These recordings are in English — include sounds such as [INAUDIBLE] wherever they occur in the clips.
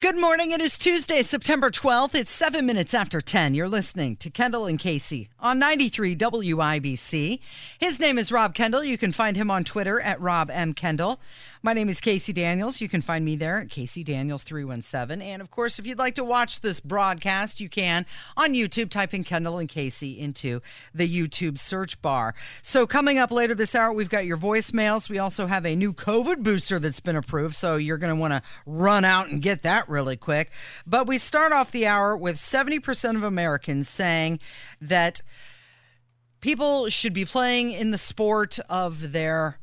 Good morning. It is Tuesday, September 12th. It's seven minutes after 10. You're listening to Kendall and Casey on 93 WIBC. His name is Rob Kendall. You can find him on Twitter at Rob M. Kendall. My name is Casey Daniels. You can find me there at Casey Daniels 317. And of course, if you'd like to watch this broadcast, you can on YouTube. Type in Kendall and Casey into the YouTube search bar. So, coming up later this hour, we've got your voicemails. We also have a new COVID booster that's been approved. So, you're going to want to run out and get that really quick. But we start off the hour with 70% of Americans saying that people should be playing in the sport of their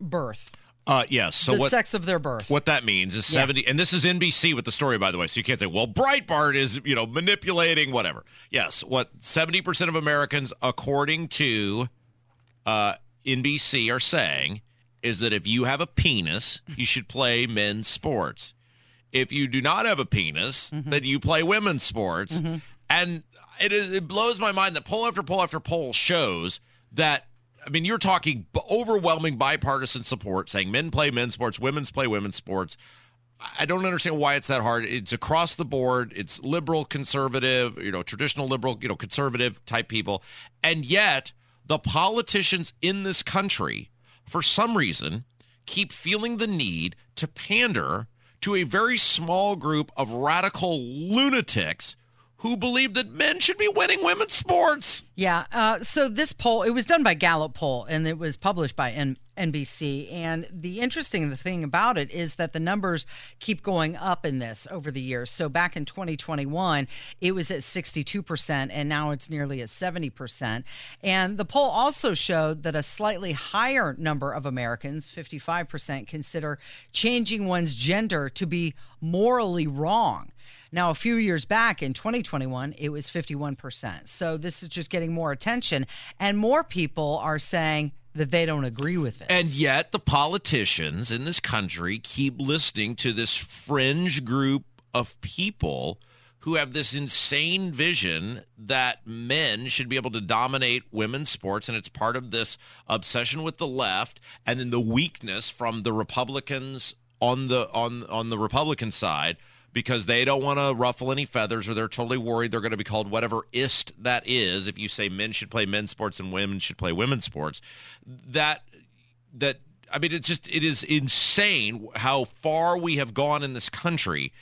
birth. Uh, yes. So the what? sex of their birth. What that means is Yeah. 70, and this is NBC with the story, by the way. So you can't say, well, Breitbart is, you know, manipulating whatever. Yes. What 70% of Americans, according to uh, NBC, are saying is that if you have a penis, you should play men's sports. If you do not have a penis, mm-hmm. then you play women's sports. Mm-hmm. And it, is, it blows my mind that poll after poll after poll shows that I mean, you're talking overwhelming bipartisan support saying men play men's sports, women's play women's sports. I don't understand why it's that hard. It's across the board. It's liberal, conservative, you know, traditional liberal, you know, conservative type people. And yet, the politicians in this country, for some reason, keep feeling the need to pander to a very small group of radical lunatics who believe that men should be winning women's sports. Yeah. Uh, so this poll, it was done by Gallup poll, and it was published by NBC. And the interesting thing about it is that the numbers keep going up in this over the years. So back in 2021, it was at 62%, and now it's nearly at 70%. And the poll also showed that a slightly higher number of Americans, 55%, consider changing one's gender to be morally wrong. Now, a few years back in 2021, it was 51%. So this is just getting more attention, and more people are saying that they don't agree with this. And yet, the politicians in this country keep listening to this fringe group of people who have this insane vision that men should be able to dominate women's sports. And it's part of this obsession with the left and then the weakness from the Republicans on the on on the Republican side because they don't want to ruffle any feathers or they're totally worried they're going to be called whatever ist that is if you say men should play men's sports and women should play women's sports that that I mean it's just it is insane how far we have gone in this country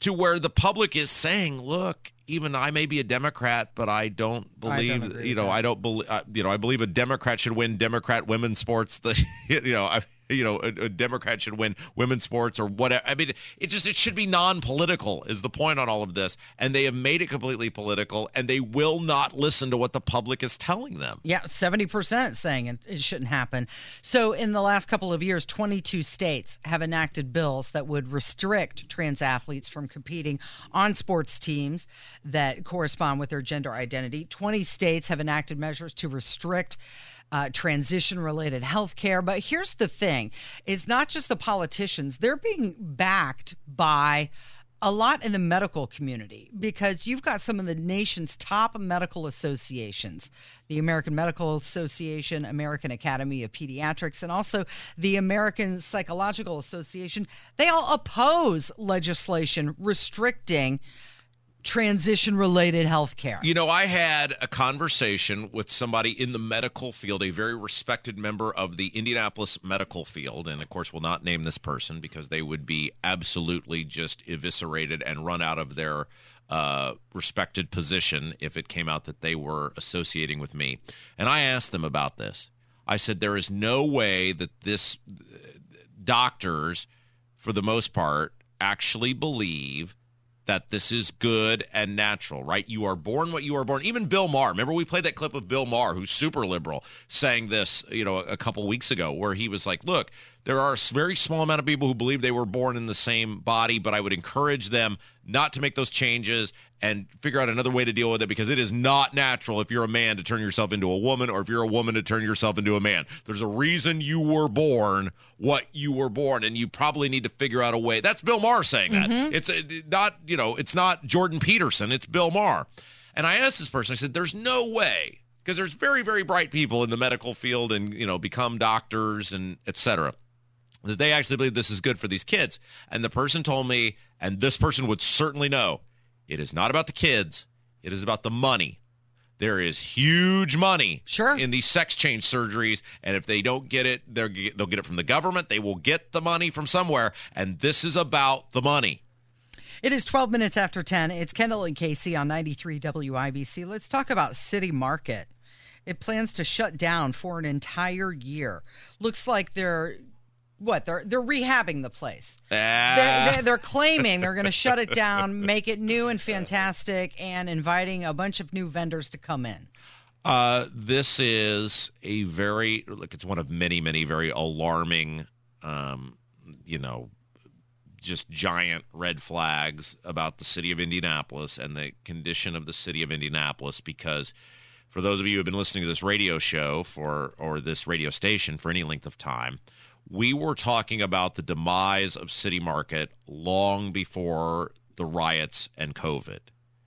to where the public is saying look even I may be a Democrat but I don't believe agree you know. I don't believe uh, you know I believe a Democrat should win Democrat women's sports [LAUGHS] the you know I you know a, a Democrat should win women's sports or whatever I mean it just it should be non-political is the point on all of this and they have made it completely political and they will not listen to what the public is telling them Yeah, 70% saying it, it shouldn't happen. So, in the last couple of years, 22 states have enacted bills that would restrict trans athletes from competing on sports teams that correspond with their gender identity. 20 states have enacted measures to restrict. Uh, transition related health care. But here's the thing it's not just the politicians, they're being backed by a lot in the medical community because you've got some of the nation's top medical associations the American Medical Association, American Academy of Pediatrics, and also the American Psychological Association. They all oppose legislation restricting transition related health care. You know, I had a conversation with somebody in the medical field, a very respected member of the Indianapolis medical field. And of course, we'll not name this person because they would be absolutely just eviscerated and run out of their uh, respected position if it came out that they were associating with me. And I asked them about this. I said, there is no way that this doctors, for the most part, actually believe that this is good and natural, right? You are born what you are born. Even Bill Maher, remember we played that clip of Bill Maher, who's super liberal, saying this, you know, a couple weeks ago, where he was like, "Look, there are a very small amount of people who believe they were born in the same body, but I would encourage them not to make those changes and figure out another way to deal with it because it is not natural if you're a man to turn yourself into a woman or if you're a woman to turn yourself into a man. There's a reason you were born what you were born and you probably need to figure out a way. That's Bill Maher saying that. It's uh, not, you know, it's not Jordan Peterson, it's Bill Maher. And I asked this person, I said, there's no way because there's very, very bright people in the medical field and, you know, become doctors and et cetera. That they actually believe this is good for these kids. And the person told me, and this person would certainly know, it is not about the kids, it is about the money. There is huge money Sure. in these sex change surgeries, and if they don't get it, they'll get it from the government. They will get the money from somewhere, and this is about the money. It is 12 minutes after 10. It's Kendall and Casey on 93 WIBC. Let's talk about City Market. It plans to shut down for an entire year. Looks like they're what they're they're rehabbing the place. They're, they're, they're claiming they're going to shut it down, make it new and fantastic, and inviting a bunch of new vendors to come in. Uh, this is a very look. It's one of many, many very alarming, um, you know, just giant red flags about the city of Indianapolis and the condition of the city of Indianapolis. Because for those of you who have been listening to this radio show for or this radio station for any length of time, we were talking about the demise of City Market long before the riots and COVID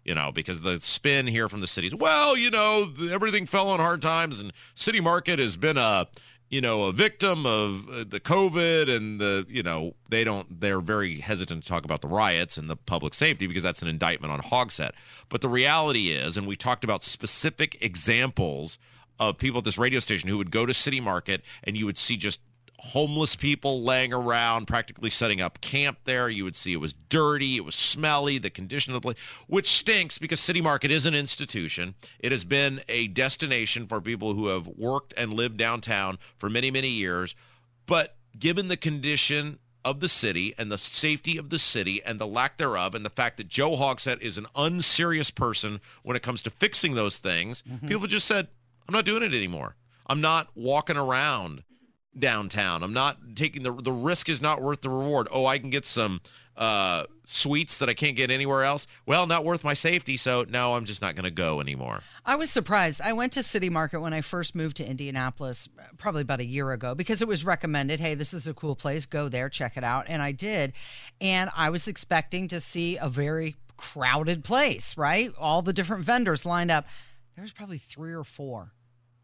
you know, because the spin here from the cities, well, you know, everything fell on hard times, and City Market has been a, you know, a victim of uh, the COVID, and the, you know, they don't, they're very hesitant to talk about the riots and the public safety because that's an indictment on Hogsett. But the reality is, and we talked about specific examples of people at this radio station who would go to City Market and you would see just homeless people laying around, practically setting up camp there. You would see it was dirty, it was smelly, the condition of the place, which stinks because City Market is an institution. It has been a destination for people who have worked and lived downtown for many, many years. But given the condition of the city and the safety of the city and the lack thereof, and the fact that Joe Hogsett is an unserious person when it comes to fixing those things, mm-hmm. people just said, I'm not doing it anymore. I'm not walking around downtown. I'm not taking the the risk is not worth the reward. Oh, I can get some uh, sweets that I can't get anywhere else. Well, not worth my safety, so no, I'm just not going to go anymore. I was surprised. I went to City Market when I first moved to Indianapolis, probably about a year ago, because it was recommended. Hey, this is a cool place. Go there, check it out. And I did. And I was expecting to see a very crowded place, right? All the different vendors lined up. There's probably three or four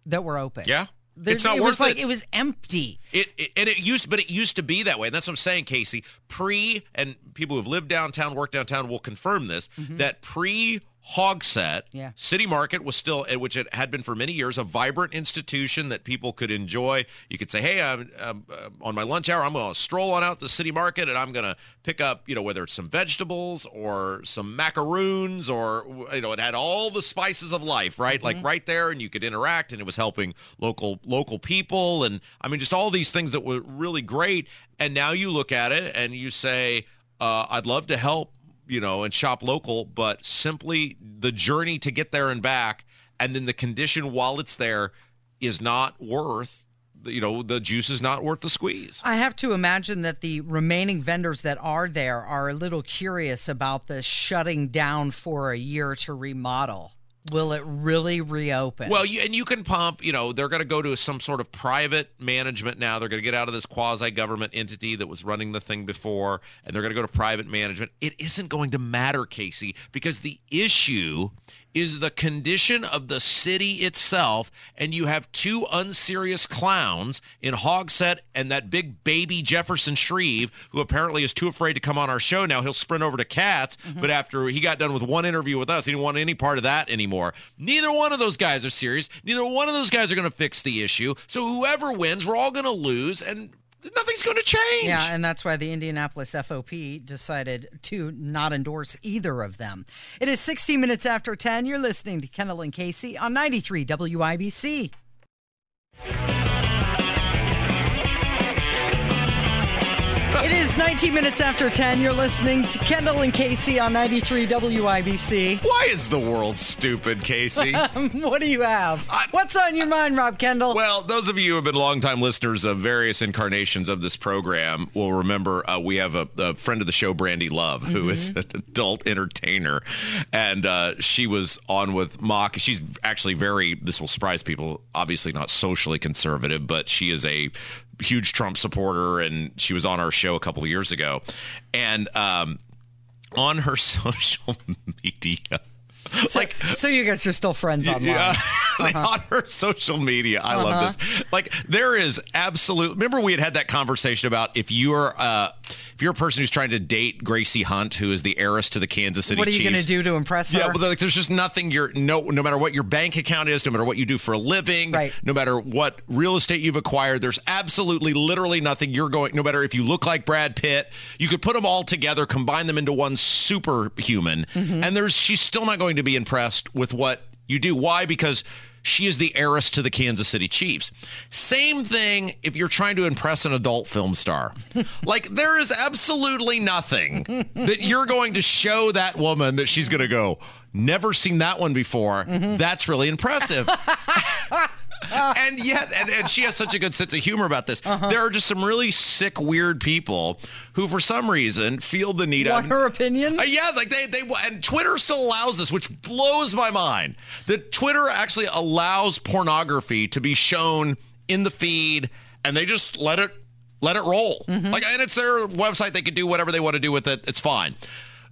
that were open. Yeah. There's, it's not it worth was like it. it was empty. It, it and it used, but it used to be that way. And that's what I'm saying, Casey. Pre and people who've lived downtown, worked downtown, will confirm this. Mm-hmm. That pre Hogsett, Yeah. City Market was still, eh, which it had been for many years, a vibrant institution that people could enjoy. You could say, "Hey, I'm, um, uh, on my lunch hour. I'm going to stroll on out to City Market, and I'm going to pick up, you know, whether it's some vegetables or some macaroons, or you know, it had all the spices of life, right? Like right there, and you could interact, and it was helping local local people, and I mean, just all these things that were really great. And now you look at it, and you say, uh, "I'd love to help." You know, and shop local, but simply the journey to get there and back, and then the condition while it's there is not worth, you know, the juice is not worth the squeeze. I have to imagine that the remaining vendors that are there are a little curious about the shutting down for a year to remodel. Will it really reopen? Well, you, and you can pump, you know, they're going to go to some sort of private management now. They're going to get out of this quasi government entity that was running the thing before, and they're going to go to private management. It isn't going to matter, Casey, because the issue is the condition of the city itself, and you have two unserious clowns in Hogsett and that big baby Jefferson Shreve, who apparently is too afraid to come on our show now. He'll sprint over to Katz, mm-hmm. but after he got done with one interview with us, he didn't want any part of that anymore. Neither one of those guys are serious. Neither one of those guys are going to fix the issue. So whoever wins, we're all going to lose, and nothing's going to change. Yeah, and that's why the Indianapolis FOP decided to not endorse either of them. It is 16 minutes after 10. You're listening to Kendall and Casey on 93 WIBC. It is 19 minutes after 10. You're listening to Kendall and Casey on 93 WIBC. Why is the world stupid, Casey? [LAUGHS] what do you have? I- What's on your mind, Rob Kendall? Well, those of you who have been longtime listeners of various incarnations of this program will remember uh, we have a, a friend of the show, Brandy Love, who is an adult entertainer. And uh, she was on with Mock. She's actually very, this will surprise people, obviously not socially conservative, but she is a huge Trump supporter. And she was on our show a couple of years ago. And um, on her [LAUGHS] social media, So, like so you guys are still friends online. [LAUGHS] Yeah. Uh-huh. on her social media. I uh-huh. love this. Like there is absolute. Remember we had had that conversation about if you're uh, if you're a person who's trying to date Gracie Hunt, who is the heiress to the Kansas City. What are you going to do to impress her? Yeah, but like there's just nothing. You're no no matter what your bank account is, no matter what you do for a living, right. no matter what real estate you've acquired, there's absolutely literally nothing you're going. No matter if you look like Brad Pitt, you could put them all together, combine them into one superhuman, mm-hmm. and there's she's still not going to be impressed with what you do. Why? Because she is the heiress to the Kansas City Chiefs. Same thing if you're trying to impress an adult film star. [LAUGHS] like there is absolutely nothing that you're going to show that woman that she's going to go, never seen that one before. Mm-hmm. That's really impressive. [LAUGHS] [LAUGHS] and yet, and, and, she has such a good sense of humor about this. Uh-huh. There are just some really sick, weird people who, for some reason, feel the need. Of, her opinion? Uh, yeah, like they they and Twitter still allows this, which blows my mind. That Twitter actually allows pornography to be shown in the feed, and they just let it let it roll. Mm-hmm. Like, and it's their website; they can do whatever they want to do with it. It's fine,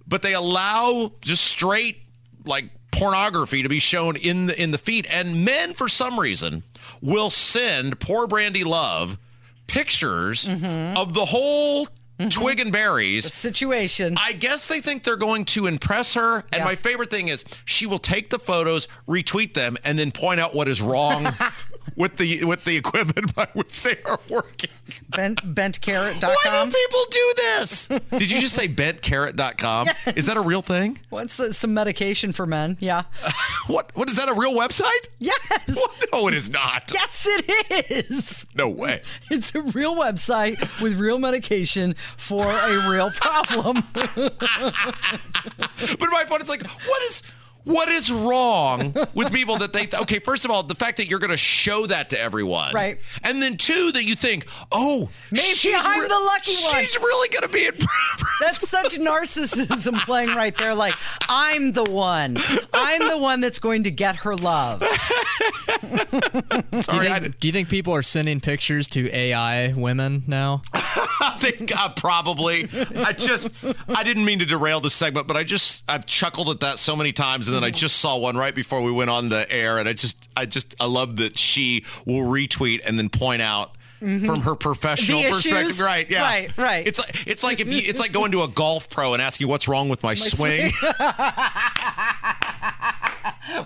but they allow just straight like pornography to be shown in the in the feed and men for some reason will send poor Brandy Love pictures mm-hmm. of the whole Mm-hmm. twig and berries the situation. I guess they think they're going to impress her. And yeah. my favorite thing is she will take the photos, retweet them, and then point out what is wrong [LAUGHS] with the with the equipment by which they are working. Bent, bentcarrot.com. Why do people do this? Did you just say bentcarrot.com? Yes. Is that a real thing? What's the, some medication for men? Yeah. [LAUGHS] what? What is that? A real website? Yes. What? No, it is not. Yes, it is. No way. It's a real website with real medication for a real problem. [LAUGHS] but my point is like, what is what is wrong with people that they, th- okay, first of all, the fact that you're going to show that to everyone. Right. And then two, that you think, oh, maybe I'm re- the lucky one. She's really going to be in. [LAUGHS] that's such [LAUGHS] narcissism playing right there. Like, I'm the one. I'm the one that's going to get her love. Sorry, do, you think, do you think people are sending pictures to AI women now? [LAUGHS] I think uh, probably. I just, I didn't mean to derail the segment, but I just, I've chuckled at that so many times and then I just saw one right before we went on the air, and I just, I just, I love that she will retweet and then point out. Mm-hmm. From her professional the perspective, issues? right? Yeah, right, right. It's like it's like if you, it's like going to a golf pro and asking what's wrong with my, my swing. swing. [LAUGHS]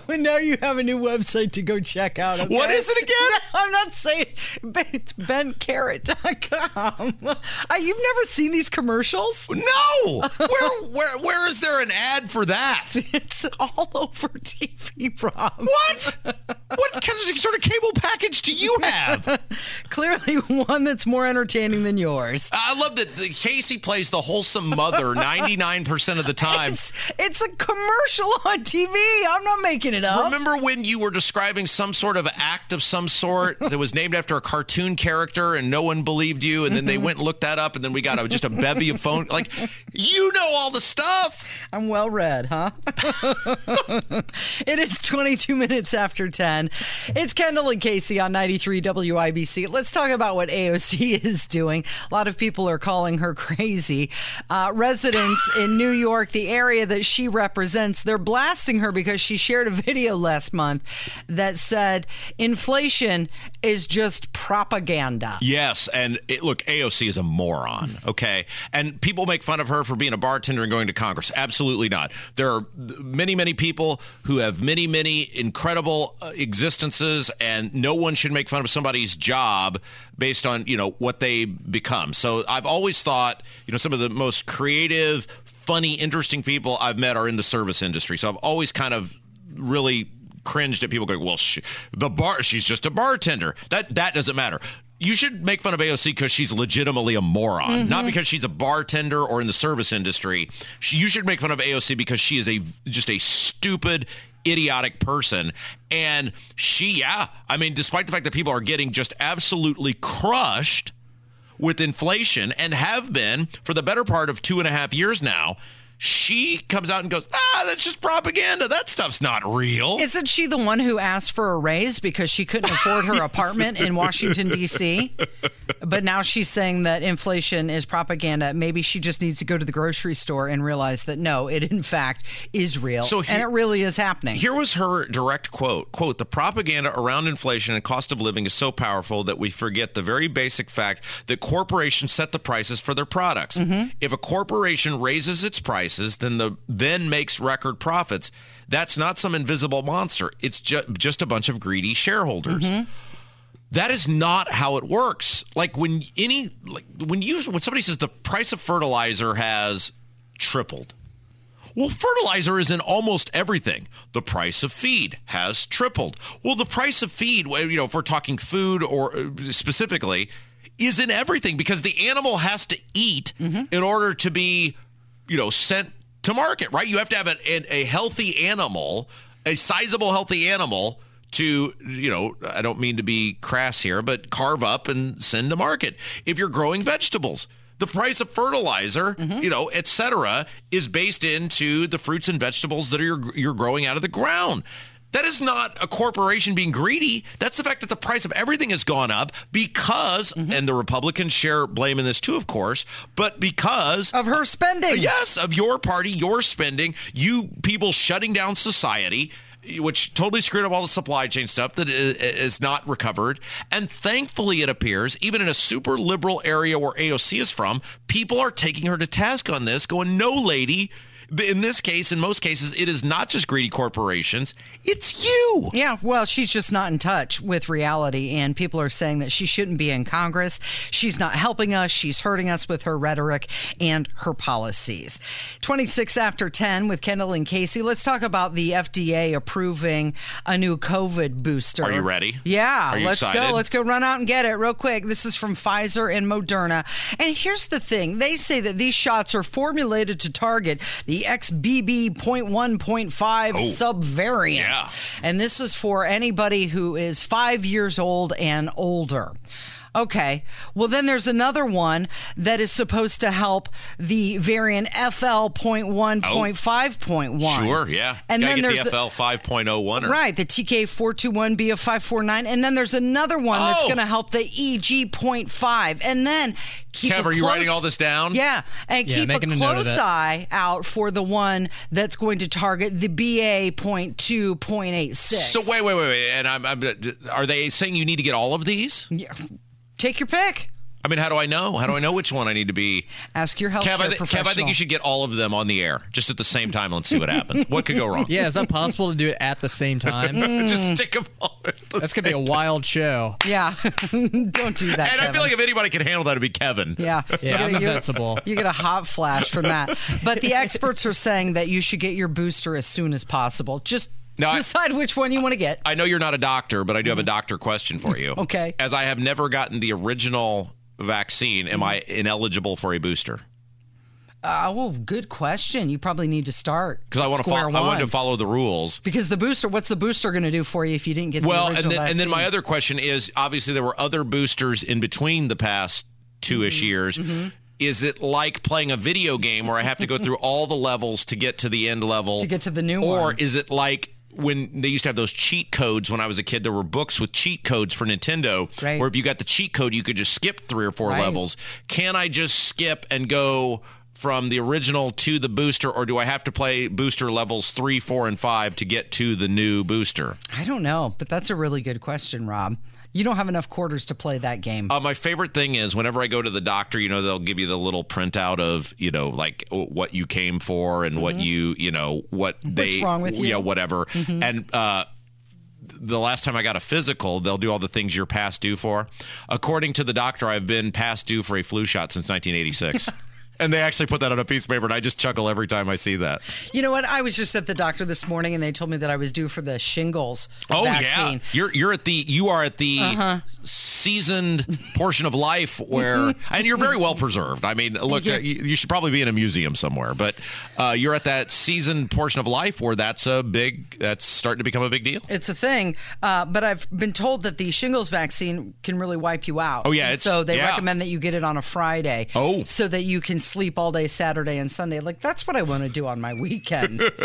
well, now you have a new website to go check out. Okay? What is it again? [LAUGHS] No, I'm not saying it's bentcarrot.com. Uh, you've never seen these commercials? No. Where where where is there an ad for that? [LAUGHS] It's all over TV, Rob. What? What kind of sort of cable package do you have? Clearly, [LAUGHS] one that's more entertaining than yours. I love that Casey plays the wholesome mother [LAUGHS] 99% of the time. It's, it's a commercial on TV. I'm not making it up. Remember when you were describing some sort of act of some sort [LAUGHS] that was named after a cartoon character and no one believed you and then they mm-hmm. went and looked that up and then we got a, just a bevy of phone like you know all the stuff. I'm well read, huh? it is 22 minutes after 10. It's Kendall and Casey on 93 WIBC. Let's talk about what AOC [LAUGHS] is doing. A lot of people are calling her crazy. Uh, residents in New York, the area that she represents, they're blasting her because she shared a video last month that said inflation is just propaganda. Yes, and it, look, AOC is a moron. Okay, and people make fun of her for being a bartender and going to Congress. Absolutely not. There are many, many people who have many, many incredible uh, existences, and no one should make fun of somebody's job based on you know what they become. So I've always thought you know some of the most creative, funny, interesting people I've met are in the service industry. So I've always kind of really cringed at people going, "Well, she, the bar, she's just a bartender." That that doesn't matter. You should make fun of AOC because she's legitimately a moron, mm-hmm. not because she's a bartender or in the service industry. She, you should make fun of AOC because she is a just a stupid, idiotic person. And she, yeah, I mean, despite the fact that people are getting just absolutely crushed with inflation and have been for the better part of two and a half years now, she comes out and goes, ah, that's just propaganda. That stuff's not real. Isn't she the one who asked for a raise because she couldn't afford her [LAUGHS] apartment in Washington, D.C.? But now she's saying that inflation is propaganda. Maybe she just needs to go to the grocery store and realize that no, it in fact is real. So and it really is happening. Here was her direct quote quote the propaganda around inflation and cost of living is so powerful that we forget the very basic fact that corporations set the prices for their products Mm-hmm. if a corporation raises its prices then the then makes record profits that's not some invisible monster it's ju- just a bunch of greedy shareholders Mm-hmm. That is not how it works. Like when any like when you when somebody says the price of fertilizer has tripled. Well, fertilizer is in almost everything. The price of feed has tripled. Well, the price of feed, well, you know, if we're talking food or uh, specifically, is in everything because the animal has to eat in order to be, you know, sent to market, right? You have to have an, an, a healthy animal, a sizable healthy animal to, you know, I don't mean to be crass here, but carve up and send to market. If you're growing vegetables, the price of fertilizer, mm-hmm. you know, et cetera, is based into the fruits and vegetables that are you're, you're growing out of the ground. That is not a corporation being greedy. That's the fact that the price of everything has gone up because, mm-hmm. and the Republicans share blame in this too, of course, but because of her spending. Yes, of your party, your spending, you people shutting down society, which totally screwed up all the supply chain stuff that is not recovered. And thankfully, it appears, even in a super liberal area where AOC is from, people are taking her to task on this, going, no, lady. In this case, in most cases, it is not just greedy corporations, it's you. Yeah, well, she's just not in touch with reality, and people are saying that she shouldn't be in Congress. She's not helping us. She's hurting us with her rhetoric and her policies. 26 after 10 with Kendall and Casey. Let's talk about the FDA approving a new COVID booster. Are you ready? Yeah, Are you let's excited? go. Let's go run out and get it real quick. This is from Pfizer and Moderna. And here's the thing they say that these shots are formulated to target the XBB.1.5 subvariant. Yeah. And this is for anybody who is five years old and older. Okay. Well, then there's another one that is supposed to help the variant FL.1.5.1. Sure, yeah. And Gotta then get there's the FL 5.01. Or, Right, the TK421B of 549. And then there's another one that's Oh! going to help the EG.5. And then keep Kev, a are you writing all this down? Yeah, and Yeah, keep a making a note of close eye out for the one that's going to target the BA.2.86. So wait, wait, wait, wait. And I'm, I'm, are they saying you need to get all of these? Yeah. Take your pick. I mean, how do I know? How do I know which one I need to be? Ask your healthcare Kev, I, thi- Kev. I think you should get all of them on the air just at the same time. Let's see what happens. What could go wrong? [LAUGHS] Yeah, is that possible to do it at the same time? [LAUGHS] just stick them all. At the That's gonna be a same wild show. Yeah, [LAUGHS] don't do that. And I feel like if anybody can handle that, it'd be Kevin. Yeah. Yeah, I'm You get invincible. You get a hot flash from that. But the experts are saying that you should get your booster as soon as possible. Just No, I- decide which one you want to get. I know you're not a doctor, but I do have a doctor question for you. [LAUGHS] Okay. As I have never gotten the original vaccine, am I ineligible for a booster? Uh, well, good question. You probably need to start Because I want to. I wanted to follow the rules. Because the booster, what's the booster going to do for you if you didn't get the Well, original and then and then my other question is obviously there were other boosters in between the past two ish Mm-hmm. years. Is it like playing a video game where I have to go [LAUGHS] through all the levels to get to the end level To get to the new or one. Or is it like when they used to have those cheat codes when I was a kid, there were books with cheat codes for Nintendo, Right. where if you got the cheat code, you could just skip three or four Right. levels. Can I just skip and go from the original to the booster, or do I have to play booster levels three, four, and five to get to the new booster? I don't know, but that's a really good question, Rob. You don't have enough quarters to play that game. Uh, my favorite thing is whenever I go to the doctor, you know, they'll give you the little printout of, you know, like what you came for and what you, you know, what they, Mm-hmm. wrong with you? Mm-hmm. yeah, whatever. And uh, the last time I got a physical, they'll do all the things you're past due for. According to the doctor, I've been past due for a flu shot since 1986. [LAUGHS] and they actually put that on a piece of paper, and I just chuckle every time I see that. You know what? I was just at the doctor this morning, and they told me that I was due for the shingles Oh vaccine. yeah, you're you're at the you are at the Uh-huh. seasoned portion of life where, [LAUGHS] and you're very well preserved. I mean, look, you. uh, you, you should probably be in a museum somewhere, but uh, you're at that seasoned portion of life where that's a big, that's starting to become a big deal. It's a thing, uh, but I've been told that the shingles vaccine can really wipe you out. Oh, yeah, it's- so they yeah. recommend that you get it on a Friday. Oh. so that you can sleep all day Saturday and Sunday. Like that's what I want to do on my weekend. [LAUGHS]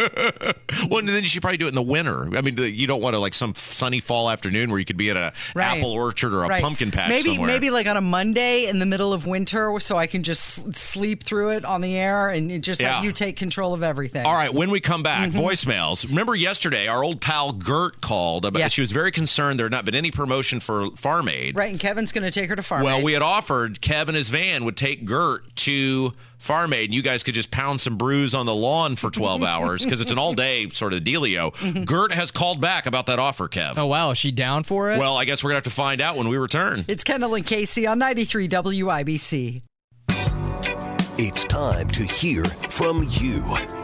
well, and then you should probably do it in the winter. I mean, you don't want to like some sunny fall afternoon where you could be at a Right. apple orchard or a Right. pumpkin patch Maybe somewhere. maybe like on a Monday in the middle of winter, so I can just sleep through it on the air and it just Yeah. have you take control of everything. All right, when we come back, Mm-hmm. voicemails. Remember yesterday, our old pal Gert called. About, Yeah. She was very concerned there had not been any promotion for Farm Aid. Right, and Kevin's going to take her to farm. Well, Aid. we had offered Kevin his van would take Gert to Farm Aid, and you guys could just pound some brews on the lawn for 12 [LAUGHS] hours because it's an all day sort of dealio. Mm-hmm. Gert has called back about that offer, Kev. Oh wow, is she down for it? Well, I guess we're going to have to find out when we return. It's Kendall and Casey on 93 WIBC. It's time to hear from you.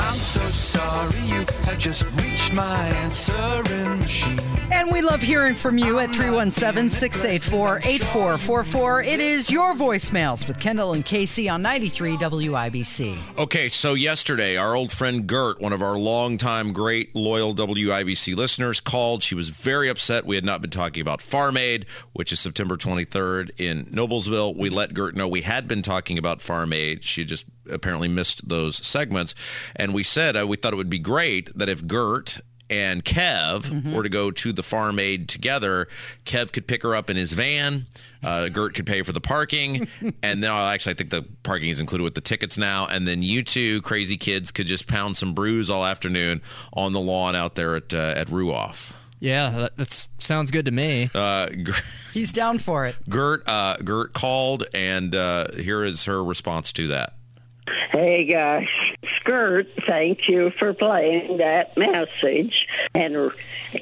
I'm so sorry you have just reached my answering machine. And we love hearing from you at 317 684 8444. It is your voicemails with Kendall and Casey on 93 WIBC. Okay, so yesterday, our old friend Gert, one of our longtime great loyal WIBC listeners, called. She was very upset. We had not been talking about Farm Aid, which is September 23rd in Noblesville. We let Gert know we had been talking about Farm Aid. She just apparently missed those segments. And we said uh, we thought it would be great that if Gert and Kev were to go to the Farm Aid together, Kev could pick her up in his van. Uh, Gert could pay for the parking, [LAUGHS] and then actually I think the parking is included with the tickets now. And then you two crazy kids could just pound some brews all afternoon on the lawn out there at uh, at Ruoff. yeah, that that's, sounds good to me. Uh, G- He's down for it. Gert uh, Gert called, and uh, here is her response to that. Hey guys, Skirt, thank you for playing that message. And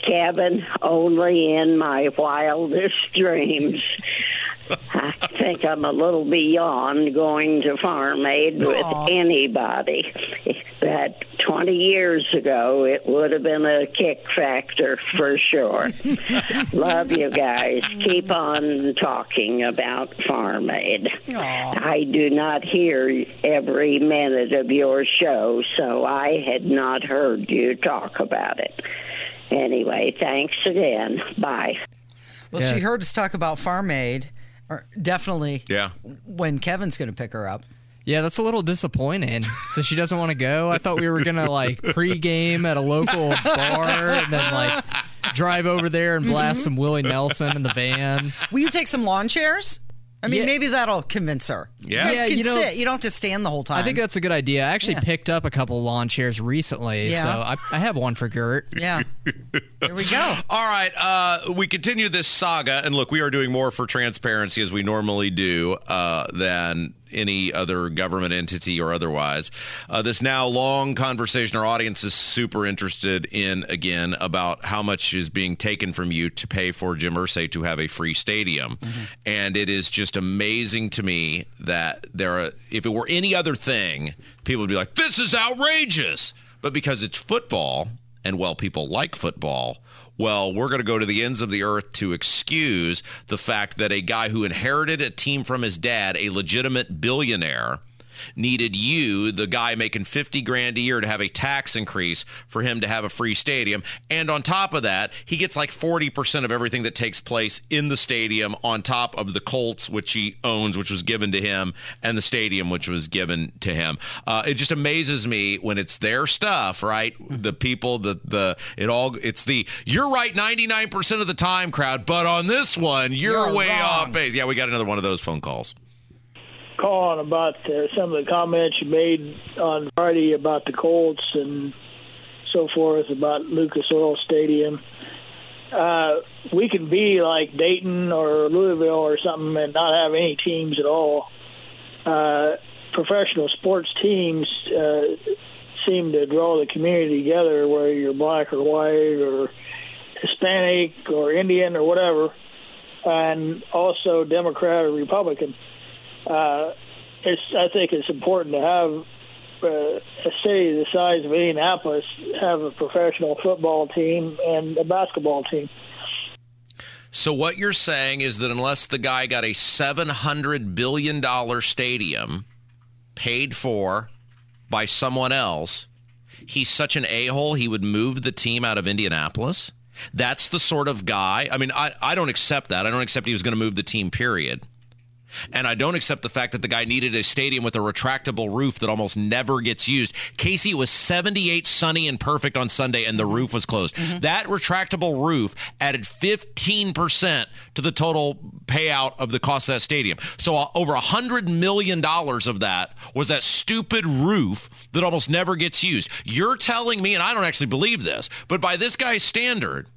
Kevin, only in my wildest dreams. I think I'm a little beyond going to Farm Aid with Aw. anybody. That 20 years ago, it would have been a kick factor for sure. Love you guys. Keep on talking about Farm Aid. Aw. I do not hear every minute of your show, so I had not heard you talk about it. Anyway, thanks again. Bye. Well, Yeah. she heard us talk about Farm Aid, or definitely Yeah. when Kevin's going to pick her up. Yeah, that's a little disappointing. So she doesn't want to go. I thought we were gonna like pregame at a local [LAUGHS] bar and then like drive over there and blast mm-hmm. some Willie Nelson in the van. Will you take some lawn chairs? I mean, Yeah. maybe that'll convince her. Yeah. You guys Yeah, can you know- sit. You don't have to stand the whole time. I think that's a good idea. I actually Yeah. picked up a couple lawn chairs recently, Yeah. so I, I have one for Gert. Yeah. [LAUGHS] There we go. All right, uh, we continue this saga, and look, we are doing more for transparency as we normally do uh, than any other government entity or otherwise. Uh, this now long conversation our audience is super interested in again about how much is being taken from you to pay for Jim Irsay to have a free stadium, and it is just amazing to me that there are. If it were any other thing, people would be like, "This is outrageous," but because it's football and well, people like football. Well, we're going to go to the ends of the earth to excuse the fact that a guy who inherited a team from his dad, a legitimate billionaire, needed you, the guy making 50 grand a year, to have a tax increase for him to have a free stadium. And on top of that, he gets like 40% of everything that takes place in the stadium on top of the Colts, which he owns, which was given to him, and the stadium, which was given to him. Uh, it just amazes me when it's their stuff, right? The people, the, the, it all, it's the, you're right 99% of the time crowd, but on this one, you're, You're way wrong. off base. Yeah, we got another one of those phone calls. Calling about uh, some of the comments you made on Friday about the Colts and so forth about Lucas Oil Stadium. Uh, we can be like Dayton or Louisville or something and not have any teams at all. Uh, professional sports teams uh, seem to draw the community together, whether you're black or white or Hispanic or Indian or whatever, and also Democrat or Republican uh, it's, I think it's important to have uh, a city the size of Indianapolis have a professional football team and a basketball team. So what you're saying is that unless the guy got a 700 billion dollar stadium paid for by someone else, he's such an a hole, he would move the team out of Indianapolis. That's the sort of guy. I mean, I, I don't accept that. I don't accept he was going to move the team, period. And I don't accept the fact that the guy needed a stadium with a retractable roof that almost never gets used. Casey was 78 sunny and perfect on Sunday, and the roof was closed. That retractable roof added 15% to the total payout of the cost of that stadium. So uh, over $100 million of that was that stupid roof that almost never gets used. You're telling me, and I don't actually believe this, but by this guy's standard,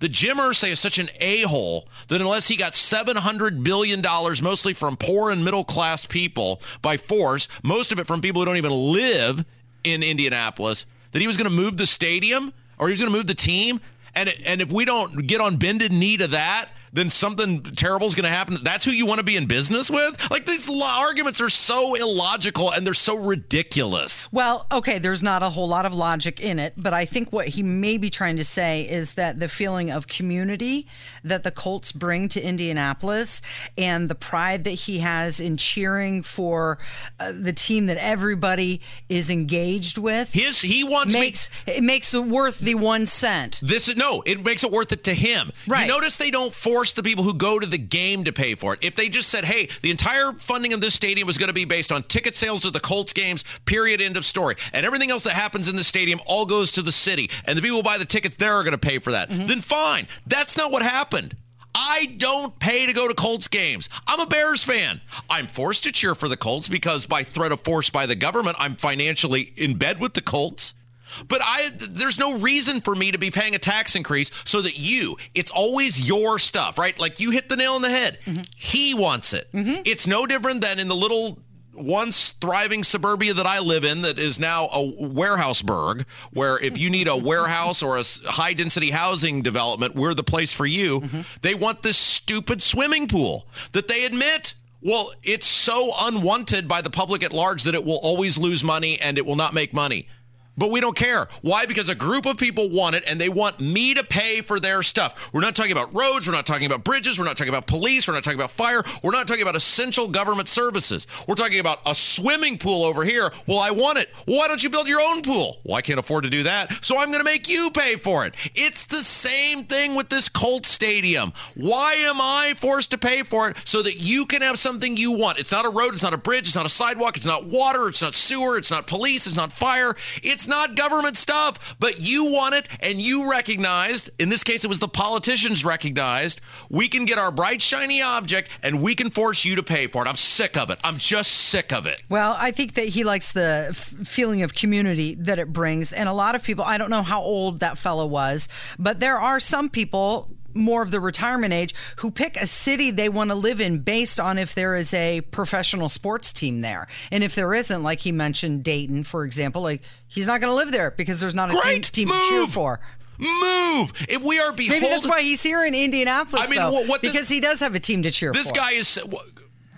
the Jim Irsay is such an a-hole that unless he got $700 billion, mostly from poor and middle class people by force, most of it from people who don't even live in Indianapolis, that he was going to move the stadium or he was going to move the team. And, and if we don't get on bended knee to that, then something terrible is going to happen. That's who you want to be in business with? Like these arguments are so illogical and they're so ridiculous. Well, okay, there's not a whole lot of logic in it, but I think what he may be trying to say is that the feeling of community that the Colts bring to Indianapolis and the pride that he has in cheering for uh, the team that everybody is engaged with His he wants me makes it makes it worth the 1 cent. This is no, it makes it worth it to him. Right. You notice they don't force the people who go to the game to pay for it. If they just said, hey, the entire funding of this stadium is going to be based on ticket sales to the Colts games, period, end of story. And everything else that happens in the stadium all goes to the city. And the people who buy the tickets there are going to pay for that. Mm-hmm. Then fine. That's not what happened. I don't pay to go to Colts games. I'm a Bears fan. I'm forced to cheer for the Colts because by threat of force by the government, I'm financially in bed with the Colts. But I there's no reason for me to be paying a tax increase so that you, it's always your stuff, right? Like you hit the nail on the head. Mm-hmm. He wants it. Mm-hmm. It's no different than in the little once thriving suburbia that I live in that is now a warehouseburg, where if you need a [LAUGHS] warehouse or a high density housing development, we're the place for you. Mm-hmm. They want this stupid swimming pool that they admit well, it's so unwanted by the public at large that it will always lose money and it will not make money. But we don't care. Why? Because a group of people want it and they want me to pay for their stuff. We're not talking about roads. We're not talking about bridges. We're not talking about police. We're not talking about fire. We're not talking about essential government services. We're talking about a swimming pool over here. Well, I want it. Why don't you build your own pool? Well, I can't afford to do that. So I'm going to make you pay for it. It's the same thing with this Colt Stadium. Why am I forced to pay for it so that you can have something you want? It's not a road. It's not a bridge. It's not a sidewalk. It's not water. It's not sewer. It's not police. It's not fire. It's not government stuff. But you want it and you recognized, in this case, it was the politicians recognized, we can get our bright, shiny object and we can force you to pay for it. I'm sick of it. I'm just sick of it. Well, I think that he likes the f- feeling of community that it brings. And a lot of people, I don't know how old that fellow was, but there are some people more of the retirement age who pick a city they want to live in based on if there is a professional sports team there. And if there isn't, like he mentioned Dayton, for example, like he's not going to live there because there's not a team, Great. team to cheer for. Move. If we are beholden, Maybe that's why he's here in Indianapolis, I mean, though, what- what the- because he does have a team to cheer This for. guy is.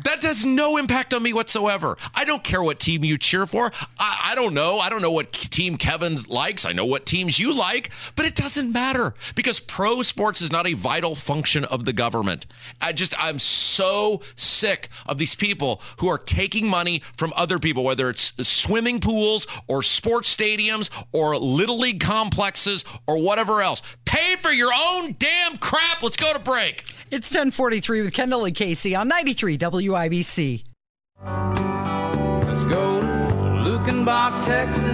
That has no impact on me whatsoever. I don't care what team you cheer for. I, I don't know. I don't know what team Kevin likes. I know what teams you like, but it doesn't matter because pro sports is not a vital function of the government. I just, I'm so sick of these people who are taking money from other people, whether it's swimming pools or sports stadiums or little league complexes or whatever else. Pay for your own damn crap. Let's go to break. It's 1043 with Kendall and Casey on 93 WIBC. Let's go Luckenbach, Texas.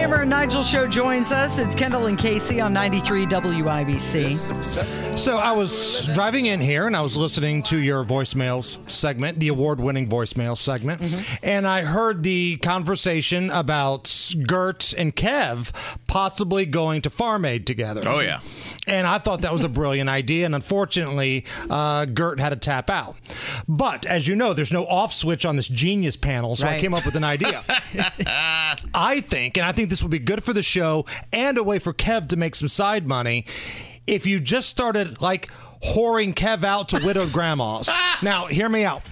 William Hammer from the Hammer and Nigel show joins us. It's Kendall and Casey on 93 WIBC. So I was driving in here and I was listening to your voicemails segment, the award-winning voicemail segment, and I heard the conversation about Gert and Kev possibly going to Farm Aid together. Oh, yeah. And I thought that was a brilliant idea, and unfortunately, uh, Gert had to tap out. But as you know, there's no off switch on this genius panel, so I came up with an idea. [LAUGHS] I think, and I think this would be good for the show and a way for Kev to make some side money, if you just started like whoring Kev out to widowed [LAUGHS] grandmas. now, hear me out.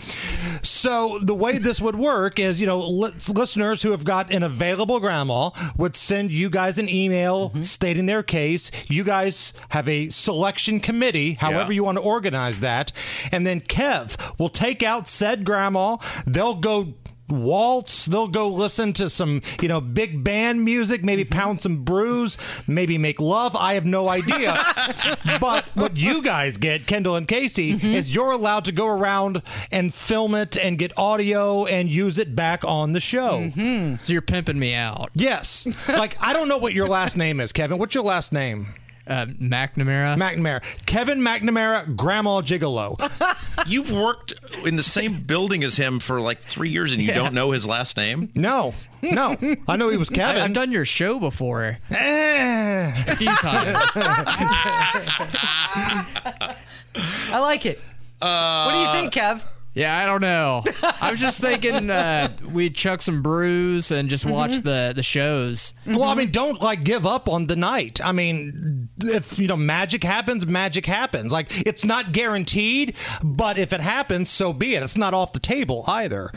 So the way this would work is, you know, li- listeners who have got an available grandma would send you guys an email mm-hmm. stating their case. You guys have a selection committee, however Yeah. you want to organize that, and then Kev will take out said grandma. They'll go waltz. They'll go listen to some, you know, big band music, maybe mm-hmm. pound some brews, maybe make love. I have no idea. [LAUGHS] but what you guys get, Kendall and Casey, mm-hmm. is you're allowed to go around and film it and get audio and use it back on the show. Mm-hmm. So you're pimping me out. Yes. Like, I don't know what your last name is, Kevin. What's your last name? Uh, McNamara. McNamara. Kevin McNamara, Grandma Gigolo. [LAUGHS] You've worked in the same building as him for like three years, and you don't know his last name. No, no. I know he was [LAUGHS] Kevin. I've done your show before Eh. a few times. [LAUGHS] I like it. what do you think, Kev? Yeah, I don't know. [LAUGHS] I was just thinking uh, we'd chuck some brews and just watch the the shows. Well, I mean, don't like give up on the night. I mean, if you know magic happens, magic happens. Like it's not guaranteed, but if it happens, so be it. It's not off the table either.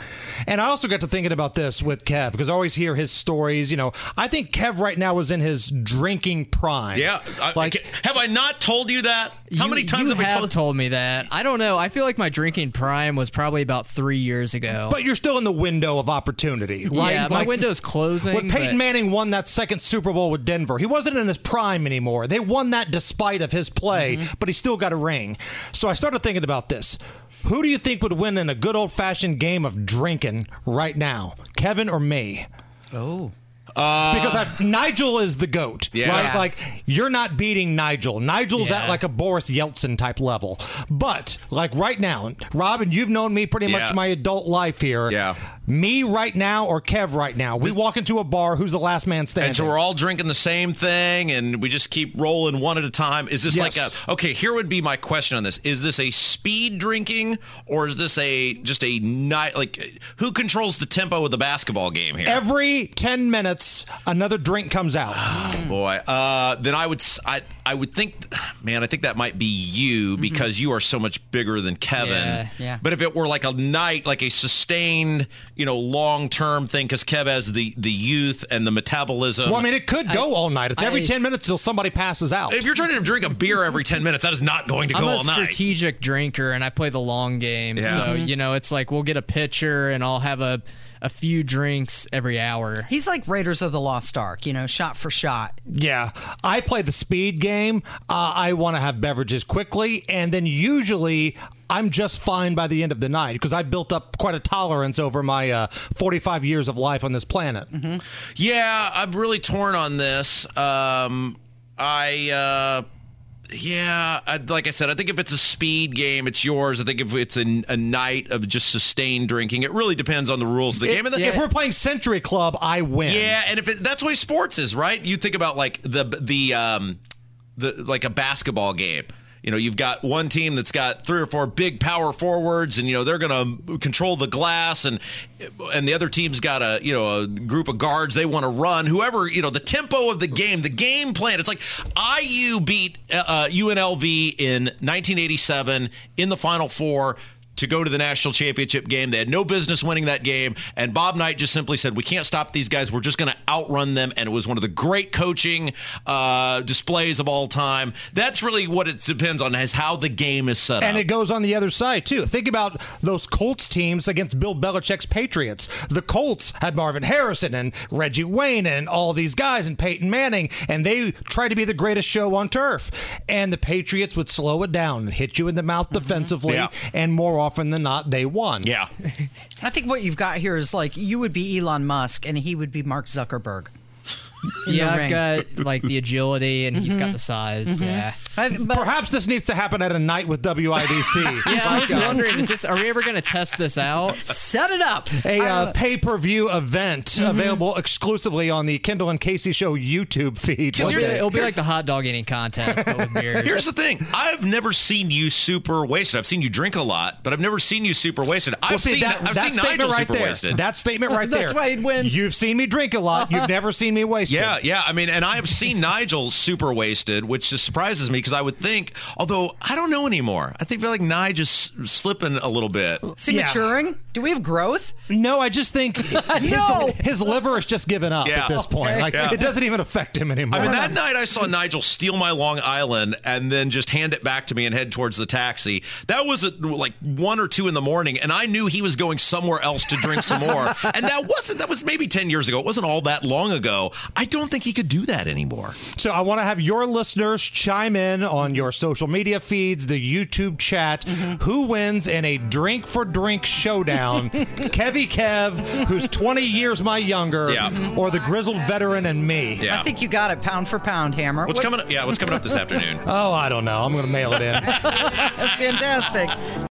And I also got to thinking about this with Kev because I always hear his stories. You know, I think Kev right now is in his drinking prime. Yeah, I, Like- have I not told you that? How You- many times you have I told? told me that? I don't know. I feel like my drinking prime was probably about three years ago. But you're still in the window of opportunity, right? yeah, my Like, window's closing. When Peyton but- Manning won that second Super Bowl with Denver, he wasn't in his prime anymore. They won that despite of his play, Mm-hmm. but he still got a ring. So I started thinking about this. Who do you think would win in a good old fashioned game of drinking right now, Kevin or me? Oh. Uh, because I, Nigel is the goat, Yeah. right? Like you're not beating Nigel. Nigel's at like a Boris Yeltsin type level. But like right now, Robin, you've known me pretty much my adult life here. Yeah. Me right now or Kev right now. We walk into a bar. Who's the last man standing? And so we're all drinking the same thing, and we just keep rolling one at a time. Is this Yes. like a okay? Here would be my question on this: Is this a speed drinking, or is this a just a night? Like, who controls the tempo of the basketball game here? Every 10 minutes, another drink comes out. [SIGHS] Boy, uh, then I would I I would think, man, I think that might be you because you are so much bigger than Kevin. Yeah. Yeah. But if it were like a night, like a sustained, you know, long term thing, because Kev has the the youth and the metabolism. well, I mean, it could go all night. It's every I- 10 minutes till somebody passes out. if you're trying to drink a beer every 10 minutes, that is not going to go I'm a all night. strategic drinker and I play the long game. Yeah. So, mm-hmm. you know, it's like we'll get a pitcher and I'll have a, a few drinks every hour. He's like Raiders of the Lost Ark, you know, shot for shot. Yeah, I play the speed game. Uh, I want to have beverages quickly, and then usually I'm just fine by the end of the night because I built up quite a tolerance over my uh, 45 years of life on this planet. Yeah, I'm really torn on this. Um, I, uh, yeah, I, like I said, I think if it's a speed game, it's yours. I think if it's a, a night of just sustained drinking, it really depends on the rules of the game. And the, If we're playing Century Club, I win. Yeah, and if it, that's the way sports is, right? You think about like the the um the like a basketball game. You know, you've got one team that's got three or four big power forwards, and you know they're going to control the glass, and and the other team's got a you know a group of guards they want to run. Whoever you know, the tempo of the game, the game plan. It's like IU beat uh, uh, UNLV in 1987 in the Final Four to go to the national championship game. They had no business winning that game. And Bob Knight just simply said, We can't stop these guys. We're just going to outrun them. And it was one of the great coaching uh, displays of all time. That's really what it depends on, is how the game is set And up. And it goes on the other side too. Think about those Colts teams against Bill Belichick's Patriots. The Colts had Marvin Harrison and Reggie Wayne and all these guys and Peyton Manning, and they tried to be the greatest show on turf. And the Patriots would slow it down and hit you in the mouth defensively, Yeah. and more often than not, they won. yeah. [LAUGHS] I think what you've got here is like you would be Elon Musk and he would be Mark Zuckerberg. In yeah, I've got like the agility and he's got mm-hmm. the size. Mm-hmm. Yeah. I- but Perhaps this needs to happen at a night with WIDC. [LAUGHS] Yeah, I was wondering, is this are we ever gonna test this out? set it up. A uh, pay-per-view event mm-hmm. available exclusively on the Kendall and Casey Show YouTube feed. It'll be, it'll be like the hot dog eating contest, but with beers. [LAUGHS] Here's the thing. I've never seen you super wasted. I've seen you drink a lot, but I've never seen you super wasted. I've Well, see, seen that, I've that seen statement Nigel right super there. wasted. That statement [LAUGHS] right there. That's why he'd win. You've seen me drink a lot. You've never seen me wasted. Yeah, yeah. I mean, and I have seen [LAUGHS] Nigel super wasted, which just surprises me because I would think, although I don't know anymore. I think feel like Nye just slipping a little bit. Is he maturing? Do we have growth? No, I just think [LAUGHS] his, No. his liver is just given up Yeah. at this point. Okay. Like Yeah. it doesn't even affect him anymore. I mean, that night I saw Nigel steal my Long Island and then just hand it back to me and head towards the taxi. That was at like one or two in the morning, and I knew he was going somewhere else to drink some more. [LAUGHS] And that wasn't, that was maybe 10 years ago. It wasn't all that long ago. I don't think he could do that anymore. So I want to have your listeners chime in on your social media feeds, the YouTube chat. Mm-hmm. Who wins in a drink for drink showdown? [LAUGHS] Kevy Kev, who's 20 years my younger, Yeah. or the grizzled veteran and me? Yeah. I think you got it pound for pound, Hammer. What's What- coming up? Yeah, what's coming up this [LAUGHS] afternoon? Oh, I don't know. I'm going to mail it in. [LAUGHS] Fantastic.